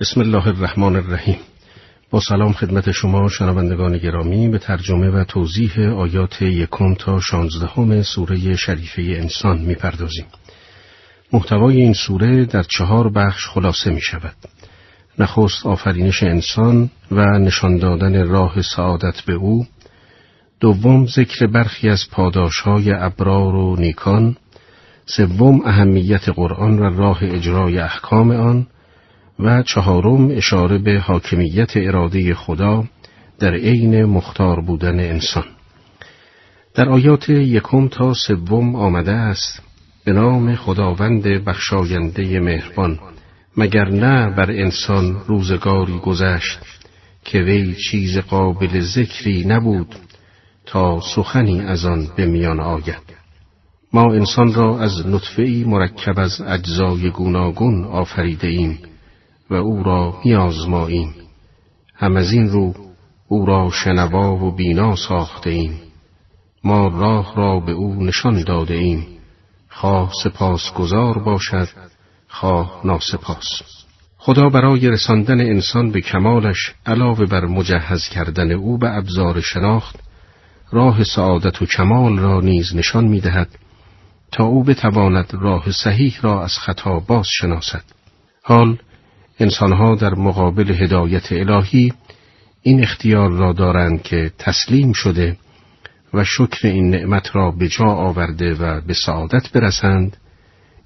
بسم الله الرحمن الرحیم با سلام خدمت شما شنوندگان گرامی به ترجمه و توضیح آیات یکم تا شانزدهم سوره شریفه انسان می‌پردازیم. محتوای این سوره در چهار بخش خلاصه می شود. نخست آفرینش انسان و نشان دادن راه سعادت به او دوم ذکر برخی از پاداشهای ابرار و نیکان سوم اهمیت قرآن و راه اجرای احکام آن و چهارم اشاره به حاکمیت اراده خدا در عین مختار بودن انسان. در آیات یکم تا سوم آمده است به نام خداوند بخشاینده مهربان مگر نه بر انسان روزگاری گذشت که وی چیز قابل ذکری نبود تا سخنی از آن به میان آید؟ ما انسان را از نطفه مرکب از اجزای گوناگون آفریده ایم و او را میازماییم هم از این رو او را شنوا و بینا ساخته ایم ما راه را به او نشان داده ایم خواه سپاسگزار باشد خواه ناسپاس. خدا برای رساندن انسان به کمالش علاوه بر مجهز کردن او به ابزار شناخت راه سعادت و کمال را نیز نشان می دهد تا او بتواند راه صحیح را از خطا باز شناسد حال انسانها در مقابل هدایت الهی این اختیار را دارند که تسلیم شده و شکر این نعمت را به جا آورده و به سعادت برسند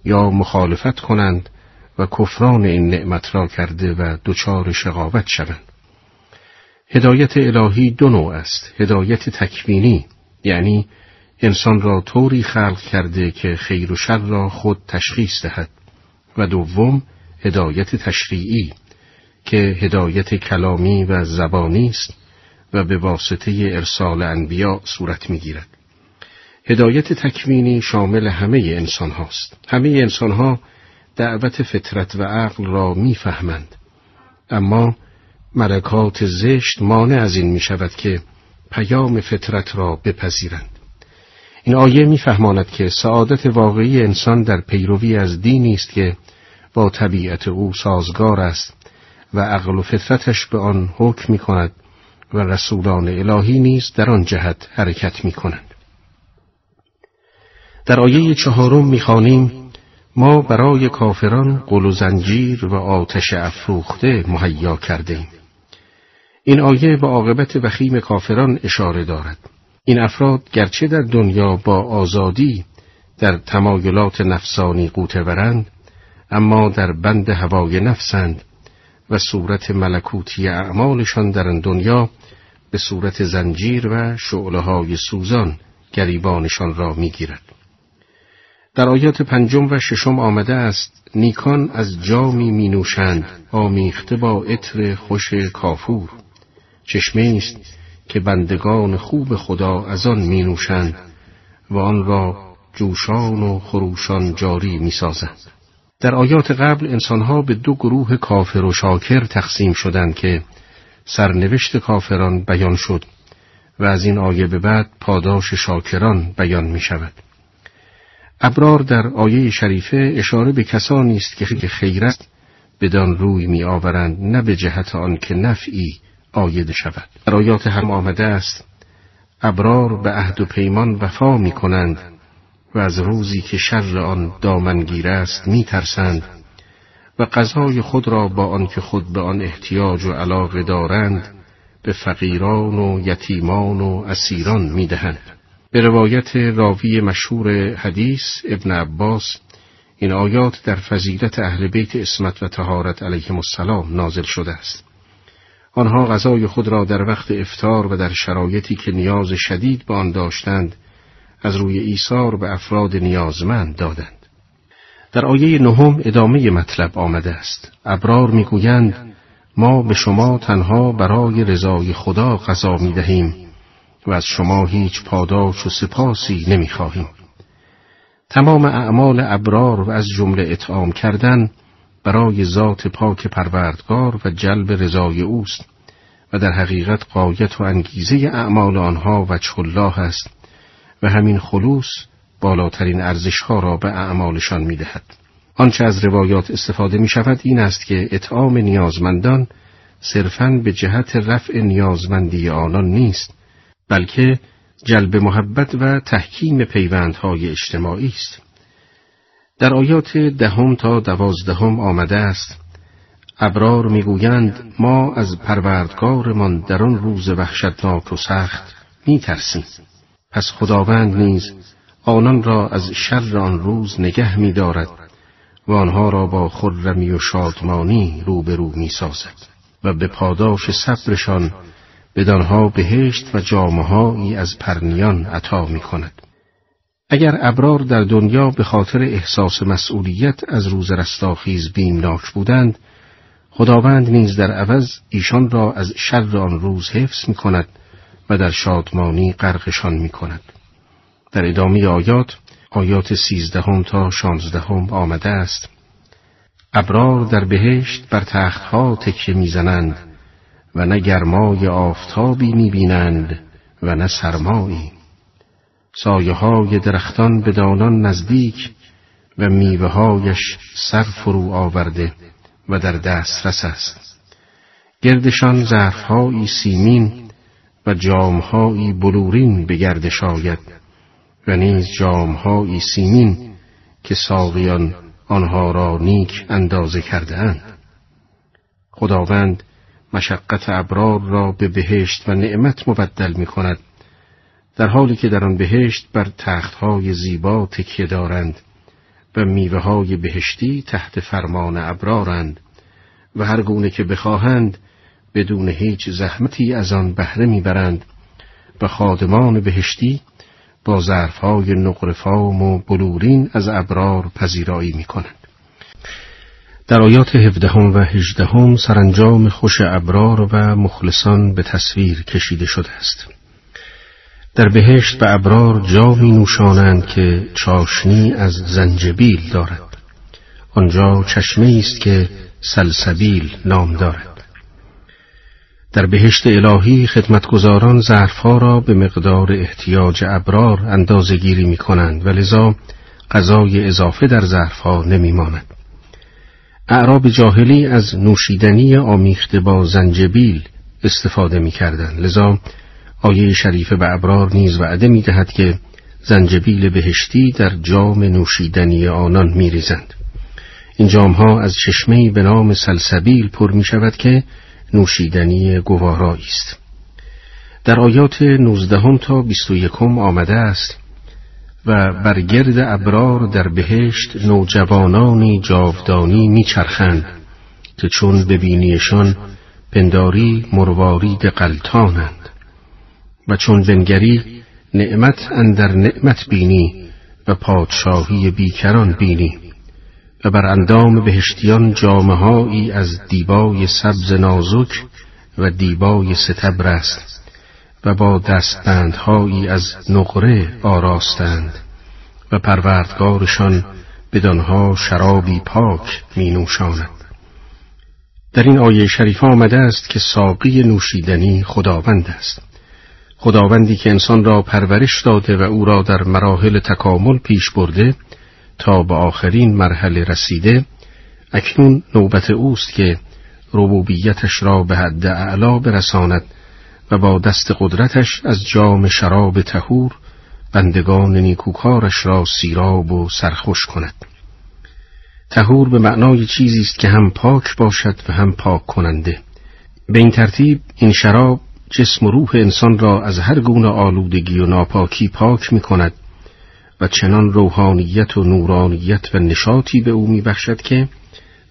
یا مخالفت کنند و کفران این نعمت را کرده و دچار شقاوت شوند. هدایت الهی دو نوع است. هدایت تکوینی یعنی انسان را طوری خلق کرده که خیر و شر را خود تشخیص دهد و دوم هدایت تشریعی که هدایت کلامی و زبانی است و به واسطه ارسال انبیا صورت می‌گیرد. هدایت تکوینی شامل همه انسان هاست. همه انسان ها دعوت فطرت و عقل را می‌فهمند. اما ملکات زشت مانع از این می شود که پیام فطرت را بپذیرند. این آیه میفهماند که سعادت واقعی انسان در پیروی از دینی است که با طبیعت او سازگار است و عقل و فطرتش به آن حکم می کند و رسولان الهی نیز در آن جهت حرکت می کنند. در آیه چهارم می‌خوانیم ما برای کافران قل و زنجیر و آتش افروخته مهیا کردیم. این آیه به عاقبت وخیم کافران اشاره دارد. این افراد گرچه در دنیا با آزادی در تمایلات نفسانی قوتورند اما در بند هوای نفسند و صورت ملکوتی اعمالشان در دنیا به صورت زنجیر و شعله های سوزان گریبانشان را می‌گیرد. در آیات پنجم و ششم آمده است نیکان از جامی می نوشند آمیخته با عطر خوش کافور چشمه است که بندگان خوب خدا از آن می نوشند و آن را جوشان و خروشان جاری می سازند. در آیات قبل انسانها به دو گروه کافر و شاکر تقسیم شدند که سرنوشت کافران بیان شد و از این آیه به بعد پاداش شاکران بیان می شود. ابرار در آیه شریفه اشاره به کسانی است که خیرت بدان روی می آورند نه به جهت آن که نفعی آید شود. در آیات هم آمده است ابرار به عهد و پیمان وفا می کنند و از روزی که شر آن دامنگیر است می ترسند و غذای خود را با آنکه خود به آن احتیاج و علاقه دارند به فقیران و یتیمان و اسیران می دهند. به روایت راوی مشهور حدیث ابن عباس این آیات در فضیلت اهل بیت اسمت و تهارت علیهم السلام نازل شده است. آنها غذای خود را در وقت افتار و در شرایطی که نیاز شدید به آن داشتند از روی ایثار به افراد نیازمند دادند. در آیه نهم ادامه مطلب آمده است. ابرار می‌گویند ما به شما تنها برای رضای خدا غذا می دهیم و از شما هیچ پاداش و سپاسی نمی خواهیم. تمام اعمال ابرار و از جمله اطعام کردن برای ذات پاک پروردگار و جلب رضای اوست و در حقیقت قایت و انگیزه اعمال آنها وجه الله است و همین خلوص بالاترین ارزشها را به اعمالشان می دهد. آنچه از روایات استفاده می شود این است که اطعام نیازمندان صرفاً به جهت رفع نیازمندی آنان نیست بلکه جلب محبت و تحکیم پیوندهای اجتماعی است در آیات دهم تا دوازدهم آمده است ابرار می‌گویند ما از پروردگارمان در آن روز وحشتناک و سخت میترسیم پس خداوند نیز آنان را از شر آن روز نگه میدارد و آنها را با خرمی و شادمانی روبرو می‌سازد و به پاداش صبرشان بدانها بهشت و جامهایی از پرنیان عطا می کند. اگر ابرار در دنیا به خاطر احساس مسئولیت از روز رستاخیز بیمناک بودند خداوند نیز در عوض ایشان را از شر آن روز حفظ می کند و در شادمانی غرقشان می کند. در ادامه آیات آیات سیزدهم تا شانزدهم آمده است. ابرار در بهشت بر تختها تکیه می‌زنند و نه گرمای آفتابی می‌بینند و نه سرمایی. سایه های درختان به دانان نزدیک و میوههایش سر فرو آورده و در دسترس است. گردشان ظرفهایی سیمین و جامهایی بلورین به گردش آید و نیز جامهایی سیمین که ساقیان آنها را نیک اندازه کرده اند. خداوند مشقت ابرار را به بهشت و نعمت مبدل می کند در حالی که در آن بهشت بر تختهای زیبا تکیه دارند و میوه های بهشتی تحت فرمان ابرارند و هر گونه که بخواهند بدون هیچ زحمتی از آن بهره می‌برند و خادمان بهشتی با ظرفهای نقرفام و بلورین از ابرار پذیرایی می کنند. در آیات هفدهم و هجدهم سرانجام خوش ابرار و مخلصان به تصویر کشیده شده است. در بهشت به ابرار جامی نوشانند که چاشنی از زنجبیل دارد. آنجا چشمه است که سلسبیل نام دارد. در بهشت الهی خدمتگزاران ظرفها را به مقدار احتیاج ابرار اندازه گیری می کنند و لذا غذای اضافه در ظرفها نمی ماند. اعراب جاهلی از نوشیدنی آمیخته با زنجبیل استفاده می کردن. لذا آیه شریفه به ابرار نیز وعده می دهد که زنجبیل بهشتی در جام نوشیدنی آنان می ریزند. این جامها از چشمه به نام سلسبیل پر می شود که نوشیدنی گوارایی است. در آیات نوزدهم تا بیست و یکم آمده است و بر گرد ابرار در بهشت نوجوانانی جاودانی میچرخند که چون ببینیشان پنداری مروارید قلتانند و چون بنگری نعمت اندر نعمت بینی و پادشاهی بیکران بینی. و بر اندام بهشتیان جامهایی از دیبای سبز نازک و دیبای ستبر است و با دستبندهایی از نقره آراستند و پروردگارشان بدانها شرابی پاک می نوشاند. در این آیه شریف آمده است که ساقی نوشیدنی خداوند است. خداوندی که انسان را پرورش داده و او را در مراحل تکامل پیش برده تا به آخرین مرحله رسیده اکنون نوبت اوست که ربوبیتش را به حد اعلا برساند و با دست قدرتش از جام شراب تهور بندگان نیکوکارش را سیراب و سرخوش کند. تهور به معنای چیزی است که هم پاک باشد و هم پاک کننده. به این ترتیب این شراب جسم و روح انسان را از هر گونه آلودگی و ناپاکی پاک می کند و چنان روحانیت و نورانیت و نشاطی به او میبخشد که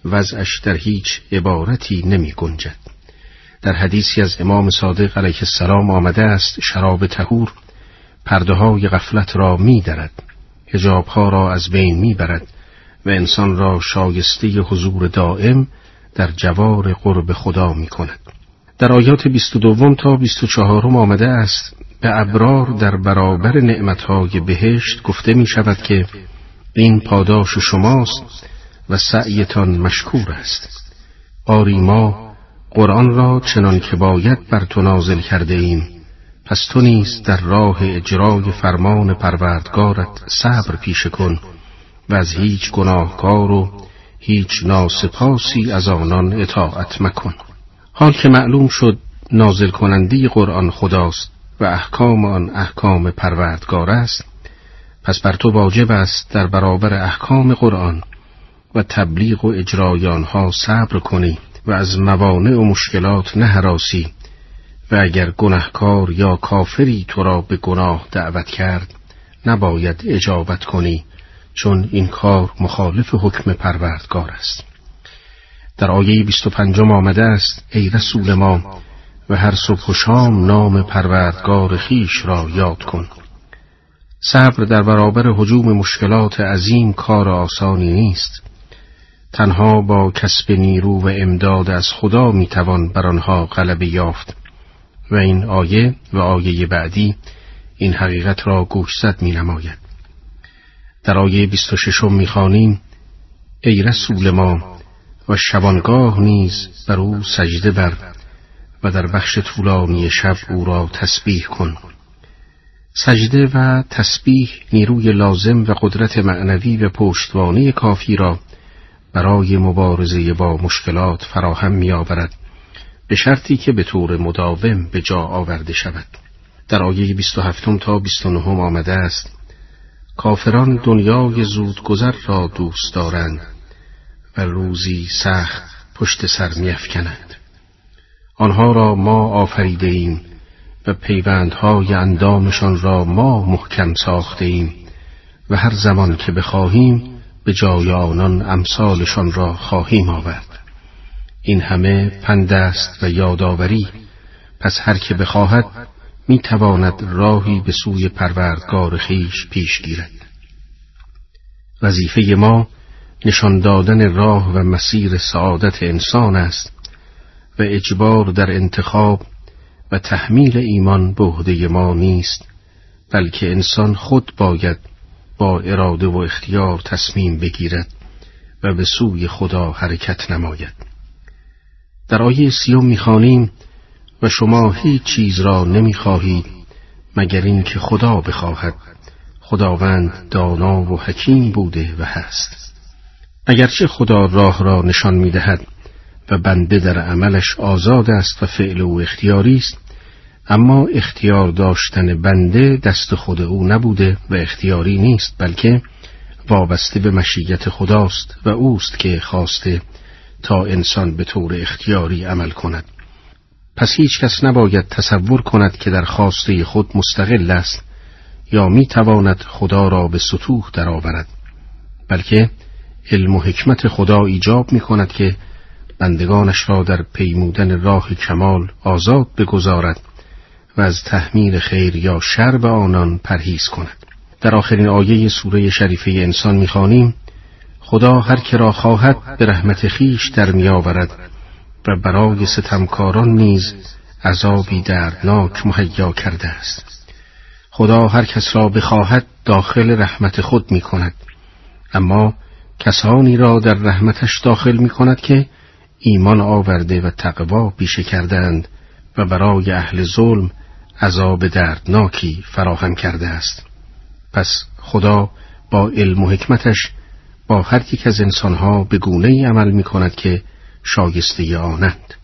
وضعش در هیچ عبارتی نمی گنجد. در حدیثی از امام صادق علیه السلام آمده است شراب تهور پرده های غفلت را می درد هجاب ها را از بین می برد و انسان را شایسته حضور دائم در جوار قرب خدا می کند. در آیات 22 تا 24 آمده است به ابرار در برابر نعمتهای بهشت گفته می شود که این پاداش شماست و سعیتان مشکور است. آری ما قرآن را چنان که باید بر تو نازل کرده ایم پس تو نیز در راه اجرای فرمان پروردگارت صبر پیشه کن و از هیچ گناهکار و هیچ ناسپاسی از آنان اطاعت مکن. حال که معلوم شد نازل کنندی قرآن خداست و احکام آن احکام پروردگار است پس بر تو واجب است در برابر احکام قرآن و تبلیغ و اجرای آنها صبر کنی و از موانع و مشکلات نهراسی و اگر گناهکار یا کافری تو را به گناه دعوت کرد نباید اجابت کنی چون این کار مخالف حکم پروردگار است. در آیه 25 آمده است ای رسول ما و هر صبح و شام نام پروردگار خیش را یاد کن. صبر در برابر حجوم مشکلات عظیم کار آسانی نیست. تنها با کسب نیرو و امداد از خدا می‌توان بر آنها غلبه یافت. و این آیه و آیه بعدی این حقیقت را گوشزد می نماید. در آیه 26 می‌خوانیم ای رسول ما و شبانگاه نیز بر او سجده بر و در بخش طولانی شب او را تسبیح کن. سجده و تسبیح نیروی لازم و قدرت معنوی و پشتوانه کافی را برای مبارزه با مشکلات فراهم میآورد به شرطی که به طور مداوم به جا آورده شود. در آیه 27 تا 29 آمده است کافران دنیای زود گذر را دوست دارند و روزی سخت پشت سر میافکنند. آنها را ما آفریده ایم و پیوندهای اندامشان را ما محکم ساخته ایم و هر زمان که بخواهیم به جای آنان امثالشان را خواهیم آورد. این همه پند است و یادآوری. پس هر که بخواهد می تواند راهی به سوی پروردگار خیش پیش گیرد. وظیفه ما نشان دادن راه و مسیر سعادت انسان است و اجبار در انتخاب و تحمیل ایمان به عهده ما نیست بلکه انسان خود باید با اراده و اختیار تصمیم بگیرد و به سوی خدا حرکت نماید. در آیه سیوم می‌خوانیم و شما هیچ چیز را نمی‌خواهید مگر اینکه خدا بخواهد. خداوند دانا و حکیم بوده و هست. اگرچه خدا راه را نشان می‌دهد و بنده در عملش آزاد است و فعل او اختیاری است. اما اختیار داشتن بنده دست خود او نبوده و اختیاری نیست بلکه وابسته به مشیت خداست و اوست که خواسته تا انسان به طور اختیاری عمل کند. پس هیچ کس نباید تصور کند که در خواسته خود مستقل است یا می تواند خدا را به سطوح درآورد بلکه علم و حکمت خدا ایجاب می کند که بندگانش را در پیمودن راه کمال آزاد بگذارد و از تحمیل خیر یا شر به آنان پرهیز کند. در آخرین آیه سوره شریفه انسان می‌خوانیم خدا هر که را خواهد به رحمت خیش در میآورد و برای ستمکاران نیز عذابی دردناک مهیا کرده است. خدا هر کس را بخواهد داخل رحمت خود می کند اما کسانی را در رحمتش داخل می کند که ایمان آورده و تقوا پیشه کردند و برای اهل ظلم عذاب دردناکی فراهم کرده است. پس خدا با علم و حکمتش با هر یک از انسانها به گونه ای عمل می کند که شایسته آنند.